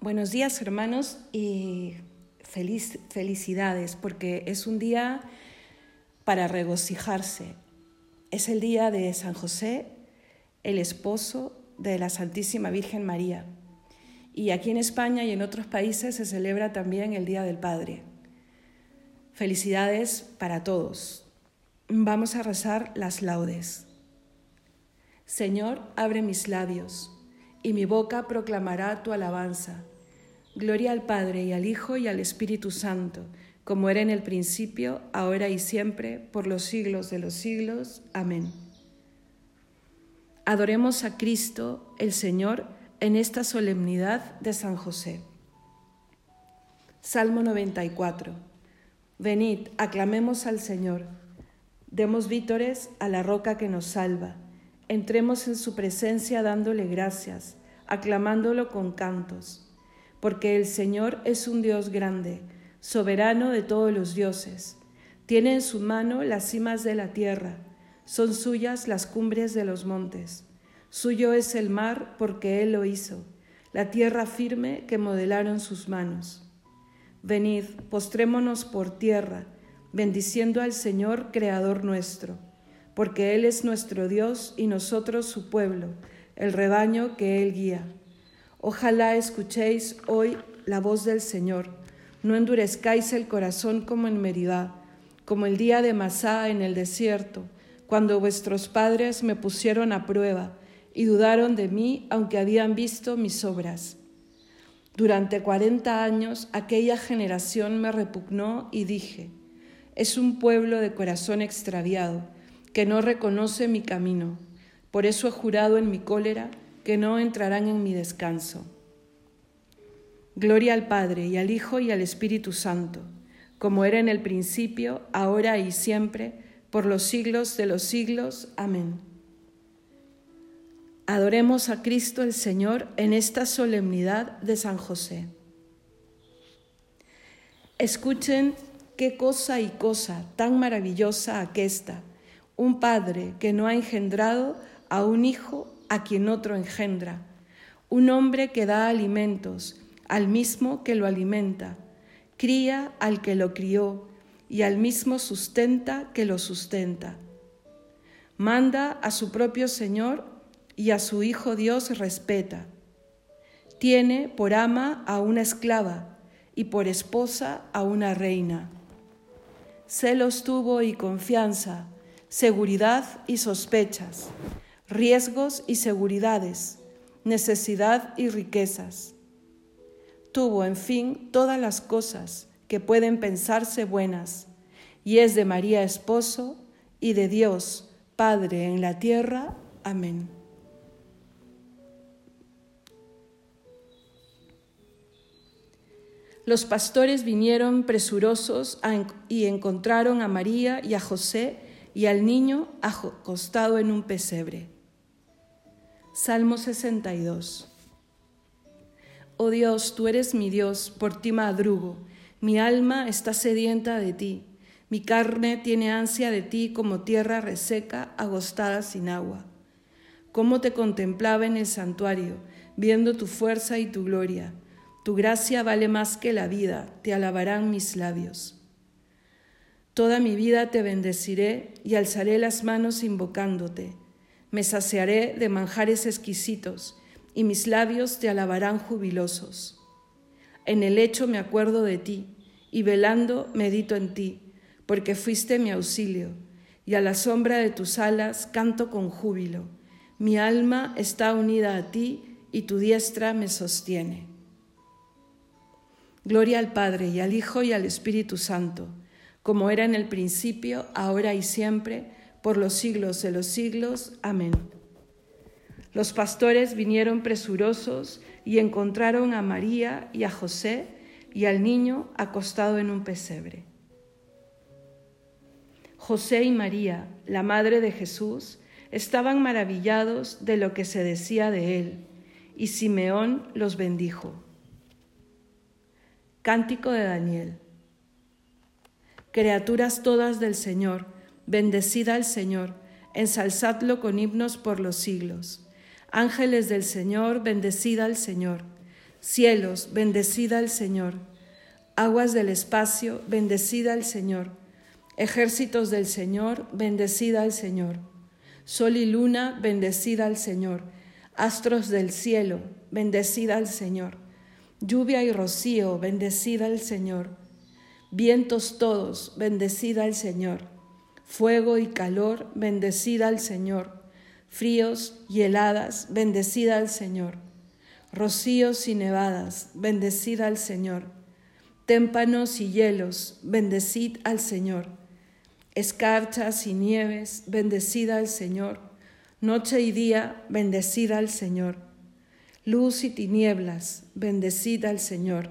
Buenos días hermanos y feliz, felicidades porque es un día para regocijarse. Es el día de San José, el esposo de la Santísima Virgen María. Y aquí en España y en otros países se celebra también el Día del Padre. Felicidades para todos. Vamos a rezar las laudes. Señor, abre mis labios, y mi boca proclamará tu alabanza. Gloria al Padre y al Hijo y al Espíritu Santo, como era en el principio, ahora y siempre, por los siglos de los siglos. Amén. Adoremos a Cristo, el Señor, en esta solemnidad de San José. Salmo 94. Venid, aclamemos al Señor, demos vítores a la roca que nos salva, entremos en su presencia dándole gracias, aclamándolo con cantos porque el Señor es un Dios grande, soberano de todos los dioses. Tiene en su mano las cimas de la tierra, son suyas las cumbres de los montes. Suyo es el mar porque Él lo hizo, la tierra firme que modelaron sus manos. Venid, postrémonos por tierra, bendiciendo al Señor, Creador nuestro, porque Él es nuestro Dios y nosotros su pueblo, el rebaño que Él guía. Ojalá escuchéis hoy la voz del Señor. No endurezcáis el corazón como en Meribá, como el día de Masá en el desierto, cuando vuestros padres me pusieron a prueba y dudaron de mí, aunque habían visto mis obras. Durante cuarenta años aquella generación me repugnó y dije, es un pueblo de corazón extraviado, que no reconoce mi camino. Por eso he jurado en mi cólera, que no entrarán en mi descanso. Gloria al Padre y al Hijo y al Espíritu Santo, como era en el principio, ahora y siempre, por los siglos de los siglos. Amén. Adoremos a Cristo el Señor en esta solemnidad de San José. Escuchen qué cosa y cosa tan maravillosa aquesta, un padre que no ha engendrado a un hijo a quien otro engendra, un hombre que da alimentos al mismo que lo alimenta, cría al que lo crió y al mismo sustenta que lo sustenta. Manda a su propio Señor y a su Hijo Dios respeta. Tiene por ama a una esclava y por esposa a una reina. Celos tuvo y confianza, seguridad y sospechas riesgos y seguridades, necesidad y riquezas. Tuvo, en fin, todas las cosas que pueden pensarse buenas, y es de María esposo y de Dios Padre en la tierra. Amén. Los pastores vinieron presurosos y encontraron a María y a José y al niño acostado en un pesebre. Salmo 62. Oh Dios, tú eres mi Dios, por ti madrugo, mi alma está sedienta de ti, mi carne tiene ansia de ti como tierra reseca, agostada sin agua. Cómo te contemplaba en el santuario, viendo tu fuerza y tu gloria. Tu gracia vale más que la vida, te alabarán mis labios. Toda mi vida te bendeciré y alzaré las manos invocándote me saciaré de manjares exquisitos, y mis labios te alabarán jubilosos. En el lecho me acuerdo de ti, y velando medito en ti, porque fuiste mi auxilio, y a la sombra de tus alas canto con júbilo. Mi alma está unida a ti, y tu diestra me sostiene. Gloria al Padre, y al Hijo, y al Espíritu Santo, como era en el principio, ahora y siempre, por los siglos de los siglos. Amén. Los pastores vinieron presurosos y encontraron a María y a José y al niño acostado en un pesebre. José y María, la madre de Jesús, estaban maravillados de lo que se decía de él, y Simeón los bendijo. Cántico de Daniel. Criaturas todas del Señor, Bendecida al Señor, ensalzadlo con himnos por los siglos. Ángeles del Señor, bendecida al Señor. Cielos, bendecida al Señor. Aguas del espacio, bendecida al Señor. Ejércitos del Señor, bendecida al Señor. Sol y luna, bendecida al Señor. Astros del cielo, bendecida al Señor. Lluvia y rocío, bendecida al Señor. Vientos todos, bendecida al Señor. Fuego y calor, bendecida al Señor. Fríos y heladas, bendecida al Señor. Rocíos y nevadas, bendecida al Señor. Témpanos y hielos, bendecid al Señor escarchas y nieves, bendecida al Señor. Noche y día, bendecida al Señor. Luz y tinieblas, bendecida al Señor.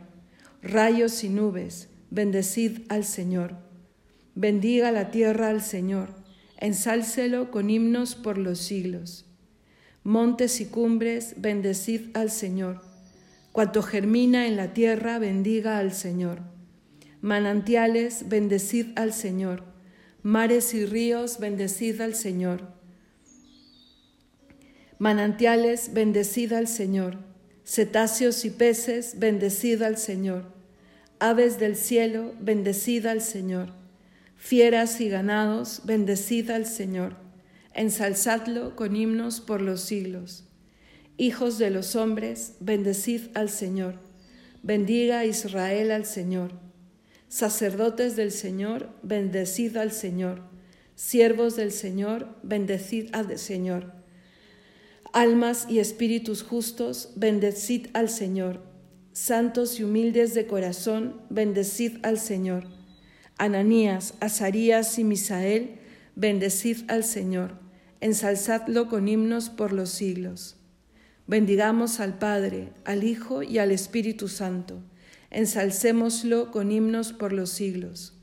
Rayos y nubes, bendecid al Señor. Bendiga la tierra al Señor, ensálcelo con himnos por los siglos. Montes y cumbres, bendecid al Señor. Cuanto germina en la tierra, bendiga al Señor. Manantiales, bendecid al Señor Mares y ríos, bendecid al Señor. Manantiales, bendecid al Señor. Cetáceos y peces, bendecid al Señor. Aves del cielo, bendecid al Señor. Fieras y ganados, bendecid al Señor. Ensalzadlo con himnos por los siglos. Hijos de los hombres, bendecid al Señor. Bendiga Israel al Señor. Sacerdotes del Señor, bendecid al Señor. Siervos del Señor, bendecid al Señor. Almas y espíritus justos, bendecid al Señor. Santos y humildes de corazón, bendecid al Señor. Ananías, Azarías y Misael, bendecid al Señor. Ensalzadlo con himnos por los siglos. Bendigamos al Padre, al Hijo y al Espíritu Santo ensalcémoslo con himnos por los siglos.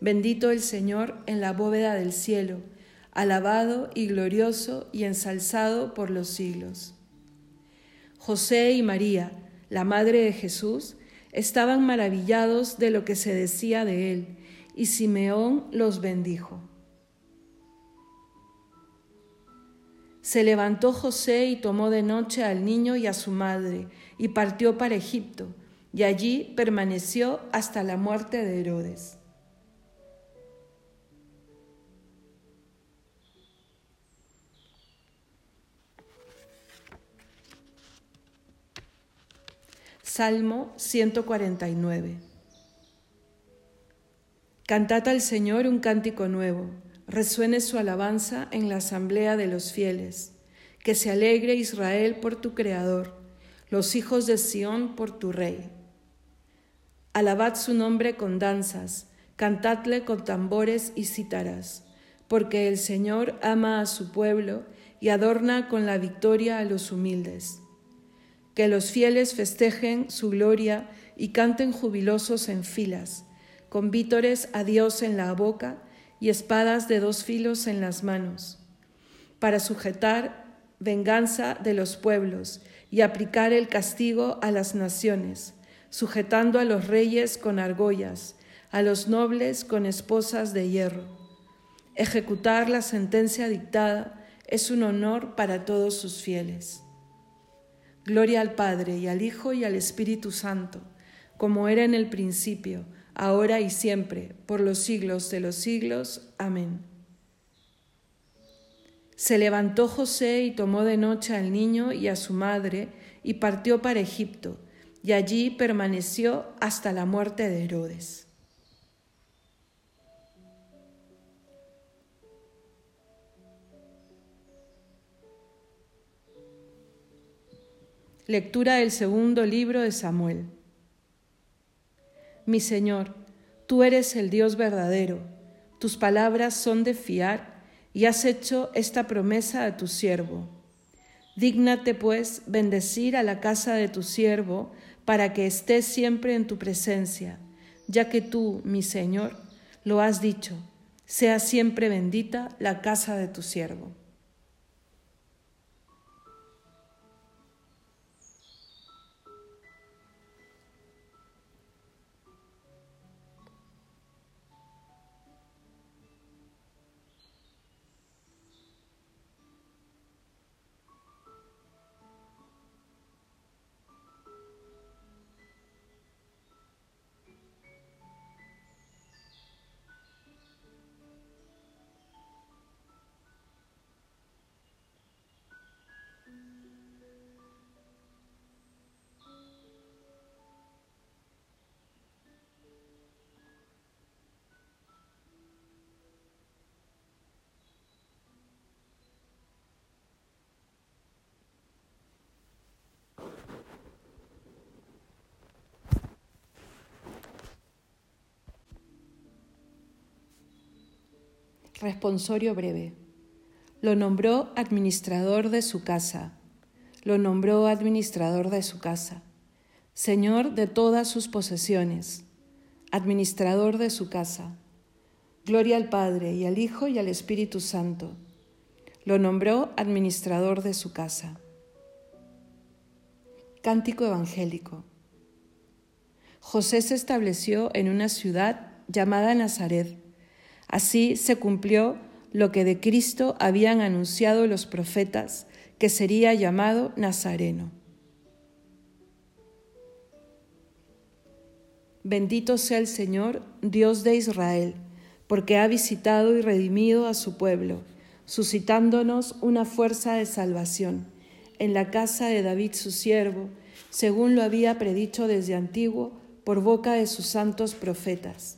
Bendito el Señor en la bóveda del cielo, alabado y glorioso y ensalzado por los siglos. José y María, la madre de Jesús, estaban maravillados de lo que se decía de él, y Simeón los bendijo. Se levantó José y tomó de noche al niño y a su madre, y partió para Egipto y allí permaneció hasta la muerte de Herodes. Salmo 149 Cantad al Señor un cántico nuevo, resuene su alabanza en la asamblea de los fieles, que se alegre Israel por tu Creador, los hijos de Sión por tu Rey. Alabad su nombre con danzas, cantadle con tambores y cítaras, porque el Señor ama a su pueblo y adorna con la victoria a los humildes. Que los fieles festejen su gloria y canten jubilosos en filas, con vítores a Dios en la boca y espadas de dos filos en las manos, para sujetar venganza de los pueblos y aplicar el castigo a las naciones sujetando a los reyes con argollas, a los nobles con esposas de hierro. Ejecutar la sentencia dictada es un honor para todos sus fieles. Gloria al Padre y al Hijo y al Espíritu Santo, como era en el principio, ahora y siempre, por los siglos de los siglos. Amén. Se levantó José y tomó de noche al niño y a su madre y partió para Egipto y allí permaneció hasta la muerte de Herodes. Lectura del segundo libro de Samuel. Mi Señor, tú eres el Dios verdadero, tus palabras son de fiar y has hecho esta promesa a tu siervo. Dígnate, pues, bendecir a la casa de tu siervo, para que esté siempre en tu presencia, ya que tú, mi Señor, lo has dicho, sea siempre bendita la casa de tu siervo. Responsorio breve. Lo nombró administrador de su casa. Lo nombró administrador de su casa. Señor de todas sus posesiones. Administrador de su casa. Gloria al Padre y al Hijo y al Espíritu Santo. Lo nombró administrador de su casa. Cántico Evangélico. José se estableció en una ciudad llamada Nazaret. Así se cumplió lo que de Cristo habían anunciado los profetas, que sería llamado Nazareno. Bendito sea el Señor, Dios de Israel, porque ha visitado y redimido a su pueblo, suscitándonos una fuerza de salvación en la casa de David su siervo, según lo había predicho desde antiguo por boca de sus santos profetas.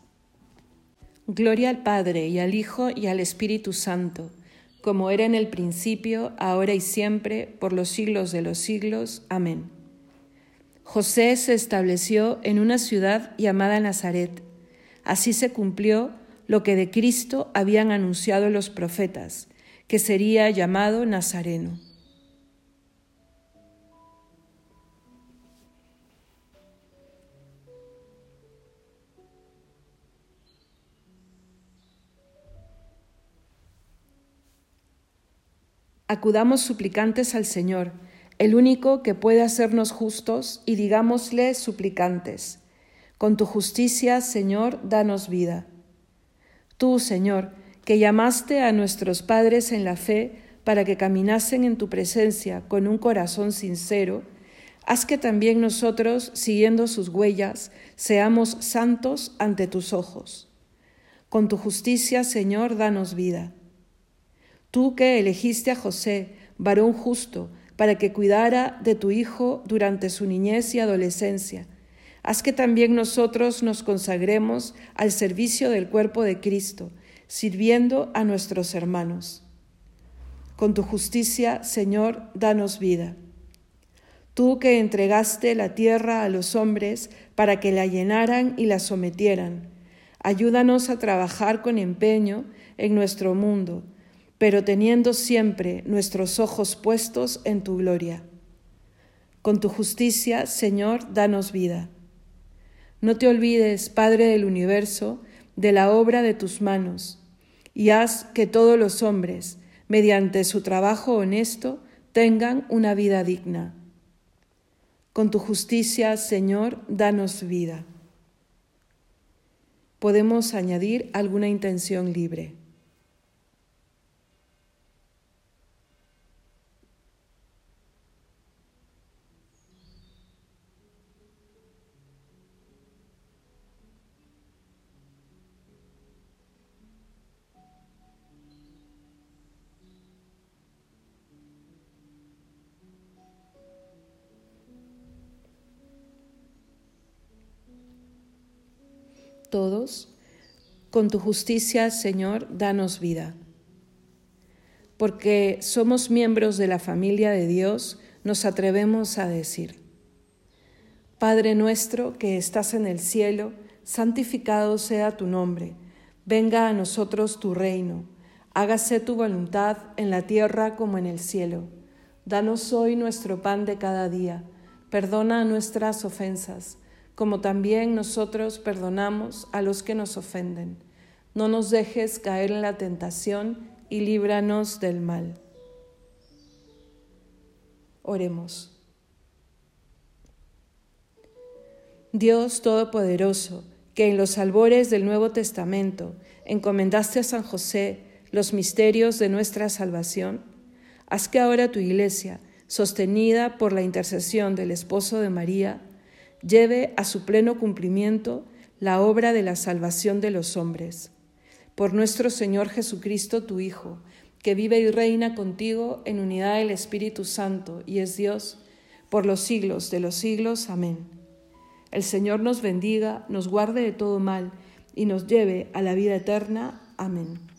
Gloria al Padre y al Hijo y al Espíritu Santo, como era en el principio, ahora y siempre, por los siglos de los siglos. Amén. José se estableció en una ciudad llamada Nazaret. Así se cumplió lo que de Cristo habían anunciado los profetas, que sería llamado Nazareno. Acudamos suplicantes al Señor, el único que puede hacernos justos, y digámosle suplicantes, con tu justicia, Señor, danos vida. Tú, Señor, que llamaste a nuestros padres en la fe para que caminasen en tu presencia con un corazón sincero, haz que también nosotros, siguiendo sus huellas, seamos santos ante tus ojos. Con tu justicia, Señor, danos vida. Tú que elegiste a José, varón justo, para que cuidara de tu Hijo durante su niñez y adolescencia, haz que también nosotros nos consagremos al servicio del cuerpo de Cristo, sirviendo a nuestros hermanos. Con tu justicia, Señor, danos vida. Tú que entregaste la tierra a los hombres para que la llenaran y la sometieran, ayúdanos a trabajar con empeño en nuestro mundo pero teniendo siempre nuestros ojos puestos en tu gloria. Con tu justicia, Señor, danos vida. No te olvides, Padre del universo, de la obra de tus manos, y haz que todos los hombres, mediante su trabajo honesto, tengan una vida digna. Con tu justicia, Señor, danos vida. Podemos añadir alguna intención libre. Todos, con tu justicia, Señor, danos vida. Porque somos miembros de la familia de Dios, nos atrevemos a decir, Padre nuestro que estás en el cielo, santificado sea tu nombre, venga a nosotros tu reino, hágase tu voluntad en la tierra como en el cielo. Danos hoy nuestro pan de cada día, perdona nuestras ofensas como también nosotros perdonamos a los que nos ofenden. no nos dejes caer en la tentación y líbranos del mal. Oremos. Dios Todopoderoso, que en los albores del Nuevo Testamento encomendaste a San José los misterios de nuestra salvación, haz que ahora tu iglesia, sostenida por la intercesión del esposo de María, lleve a su pleno cumplimiento la obra de la salvación de los hombres por nuestro Señor Jesucristo, tu Hijo, que vive y reina contigo en unidad del Espíritu Santo y es Dios, por los siglos de los siglos. Amén. El Señor nos bendiga, nos guarde de todo mal y nos lleve a la vida eterna. Amén.